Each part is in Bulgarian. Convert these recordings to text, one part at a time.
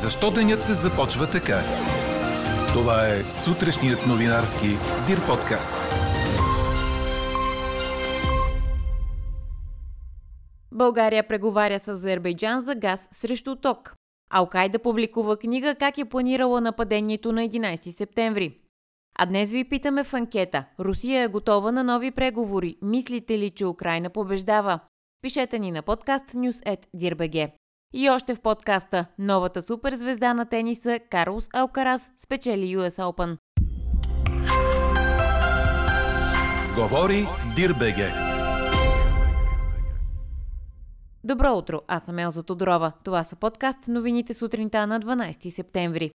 Защо денят започва така? Това е сутрешният новинарски Дир подкаст. България преговаря с Азербайджан за газ срещу ток. Алкайда публикува книга как е планирала нападението на 11 септември. А днес ви питаме в анкета. Русия е готова на нови преговори. Мислите ли, че Украина побеждава? Пишете ни на подкаст news.dirbg. И още в подкаста новата суперзвезда на тениса Карлос Алкарас спечели US Open. Говори Дирбеге. Добро утро, аз съм Елза Тодорова. Това са подкаст новините сутринта на 12 септември.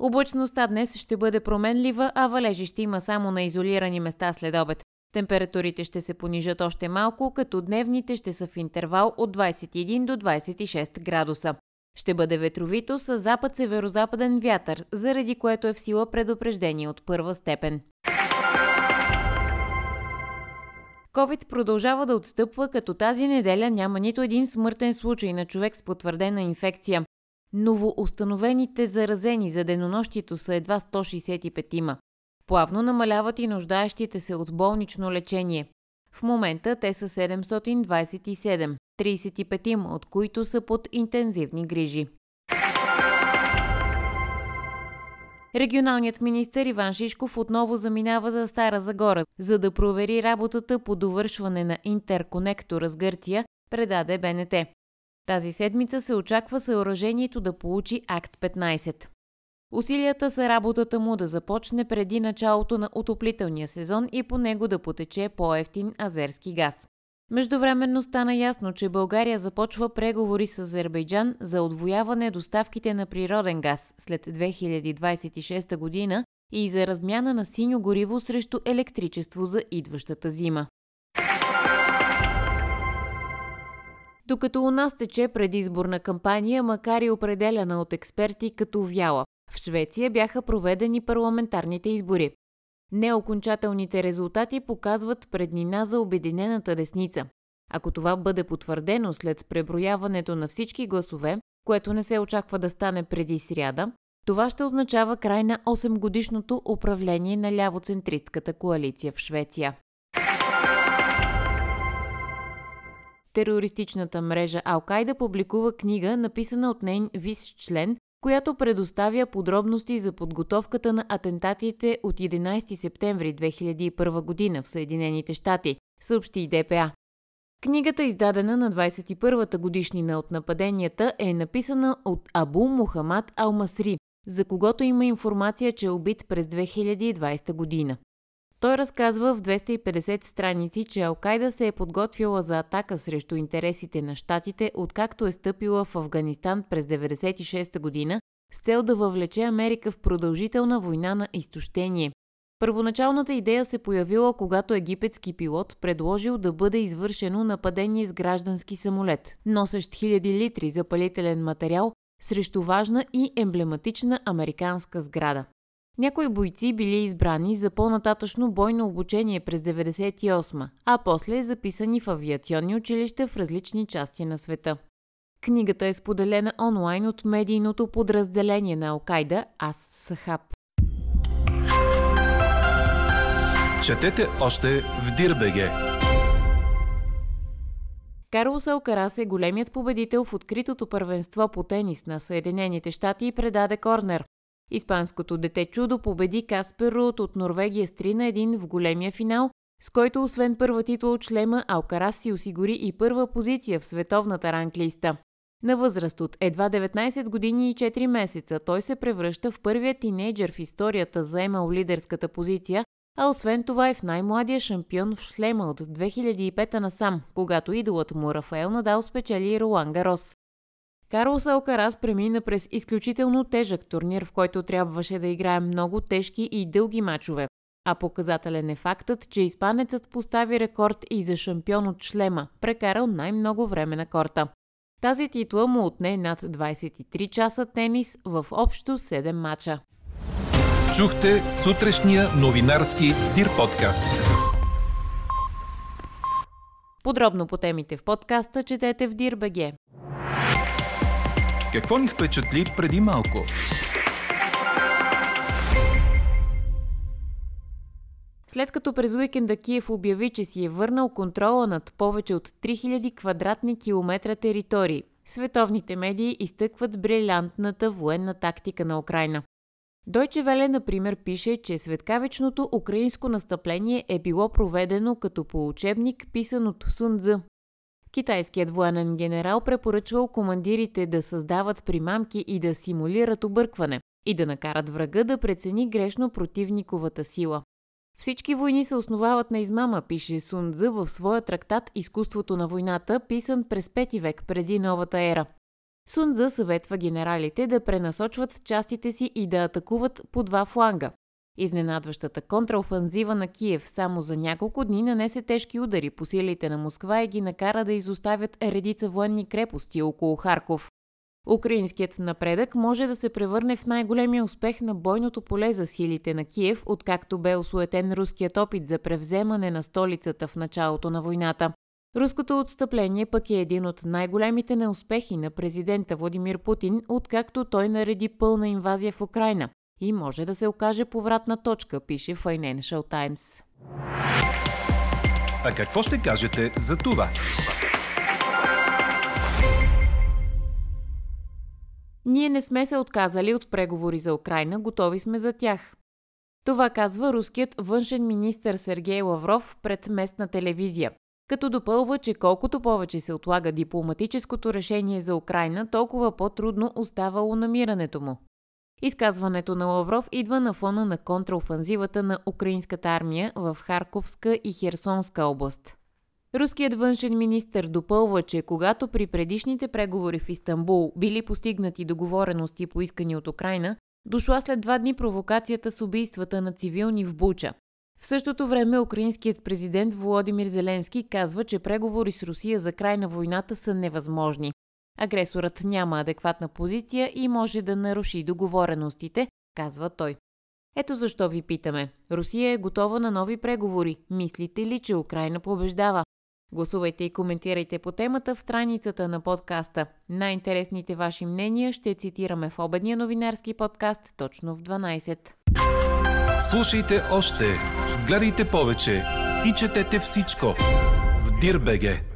Облачността днес ще бъде променлива, а валежи ще има само на изолирани места след обед. Температурите ще се понижат още малко, като дневните ще са в интервал от 21 до 26 градуса. Ще бъде ветровито с запад-северозападен вятър, заради което е в сила предупреждение от първа степен. COVID продължава да отстъпва, като тази неделя няма нито един смъртен случай на човек с потвърдена инфекция. Новоустановените заразени за денонощието са едва 165 има. Плавно намаляват и нуждаещите се от болнично лечение. В момента те са 727, 35 от които са под интензивни грижи. Регионалният министър Иван Шишков отново заминава за Стара Загора, за да провери работата по довършване на интерконектора с Гърция, предаде БНТ. Тази седмица се очаква съоръжението да получи Акт 15. Усилията са работата му да започне преди началото на отоплителния сезон и по него да потече по-ефтин азерски газ. Междувременно стана ясно, че България започва преговори с Азербайджан за отвояване доставките на природен газ след 2026 година и за размяна на синьо гориво срещу електричество за идващата зима. Докато у нас тече предизборна кампания, макар и определена от експерти като вяла, в Швеция бяха проведени парламентарните избори. Неокончателните резултати показват преднина за Обединената десница. Ако това бъде потвърдено след преброяването на всички гласове, което не се очаква да стане преди сряда, това ще означава край на 8-годишното управление на лявоцентристката коалиция в Швеция. Терористичната мрежа Алкайда публикува книга, написана от нейн вис член която предоставя подробности за подготовката на атентатите от 11 септември 2001 година в Съединените щати, съобщи ДПА. Книгата, издадена на 21-та годишнина от нападенията, е написана от Абу Мухамад Алмасри, за когото има информация, че е убит през 2020 година. Той разказва в 250 страници, че Алкайда се е подготвила за атака срещу интересите на щатите, откакто е стъпила в Афганистан през 1996 година с цел да въвлече Америка в продължителна война на изтощение. Първоначалната идея се появила, когато египетски пилот предложил да бъде извършено нападение с граждански самолет, носещ хиляди литри запалителен материал срещу важна и емблематична американска сграда. Някои бойци били избрани за по-нататъчно бойно обучение през 98 а после записани в авиационни училища в различни части на света. Книгата е споделена онлайн от медийното подразделение на Алкайда Ас Сахаб. Четете още в Дирбеге! Карлос Алкарас е големият победител в откритото първенство по тенис на Съединените щати и предаде корнер. Испанското дете чудо победи Каспер Рут от Норвегия с 3 на 1 в големия финал, с който освен първа титла от шлема, Алкарас си осигури и първа позиция в световната ранглиста. На възраст от едва 19 години и 4 месеца той се превръща в първият тинейджър в историята заемал лидерската позиция, а освен това е в най-младия шампион в шлема от 2005 насам, когато идолът му Рафаел Надал спечели Ролан Гарос. Карлос Алкарас премина през изключително тежък турнир, в който трябваше да играе много тежки и дълги мачове. А показателен е фактът, че испанецът постави рекорд и за шампион от шлема, прекарал най-много време на корта. Тази титла му отне над 23 часа тенис в общо 7 мача. Чухте сутрешния новинарски Дир подкаст. Подробно по темите в подкаста четете в Дирбеге. Какво ни впечатли преди малко? След като през уикенда Киев обяви, че си е върнал контрола над повече от 3000 квадратни километра територии, световните медии изтъкват брилянтната военна тактика на Украина. Дойче Веле, например, пише, че светкавичното украинско настъпление е било проведено като по учебник, писан от Сунза. Китайският военен генерал препоръчвал командирите да създават примамки и да симулират объркване и да накарат врага да прецени грешно противниковата сила. Всички войни се основават на измама, пише Сунза в своя трактат Изкуството на войната, писан през 5 век преди новата ера. Сунза съветва генералите да пренасочват частите си и да атакуват по два фланга. Изненадващата контраофанзива на Киев само за няколко дни нанесе тежки удари по силите на Москва и ги накара да изоставят редица военни крепости около Харков. Украинският напредък може да се превърне в най-големия успех на бойното поле за силите на Киев, откакто бе осуетен руският опит за превземане на столицата в началото на войната. Руското отстъпление пък е един от най-големите неуспехи на президента Владимир Путин, откакто той нареди пълна инвазия в Украина и може да се окаже повратна точка, пише Financial Times. А какво ще кажете за това? Ние не сме се отказали от преговори за Украина, готови сме за тях. Това казва руският външен министр Сергей Лавров пред местна телевизия, като допълва, че колкото повече се отлага дипломатическото решение за Украина, толкова по-трудно оставало намирането му. Изказването на Лавров идва на фона на контраофанзивата на украинската армия в Харковска и Херсонска област. Руският външен министр допълва, че когато при предишните преговори в Истанбул били постигнати договорености поискани от Украина, дошла след два дни провокацията с убийствата на цивилни в Буча. В същото време украинският президент Володимир Зеленски казва, че преговори с Русия за край на войната са невъзможни. Агресорът няма адекватна позиция и може да наруши договореностите, казва той. Ето защо ви питаме. Русия е готова на нови преговори. Мислите ли, че Украина побеждава? Гласувайте и коментирайте по темата в страницата на подкаста. Най-интересните ваши мнения ще цитираме в обедния новинарски подкаст точно в 12. Слушайте още, гледайте повече и четете всичко в Дирбеге.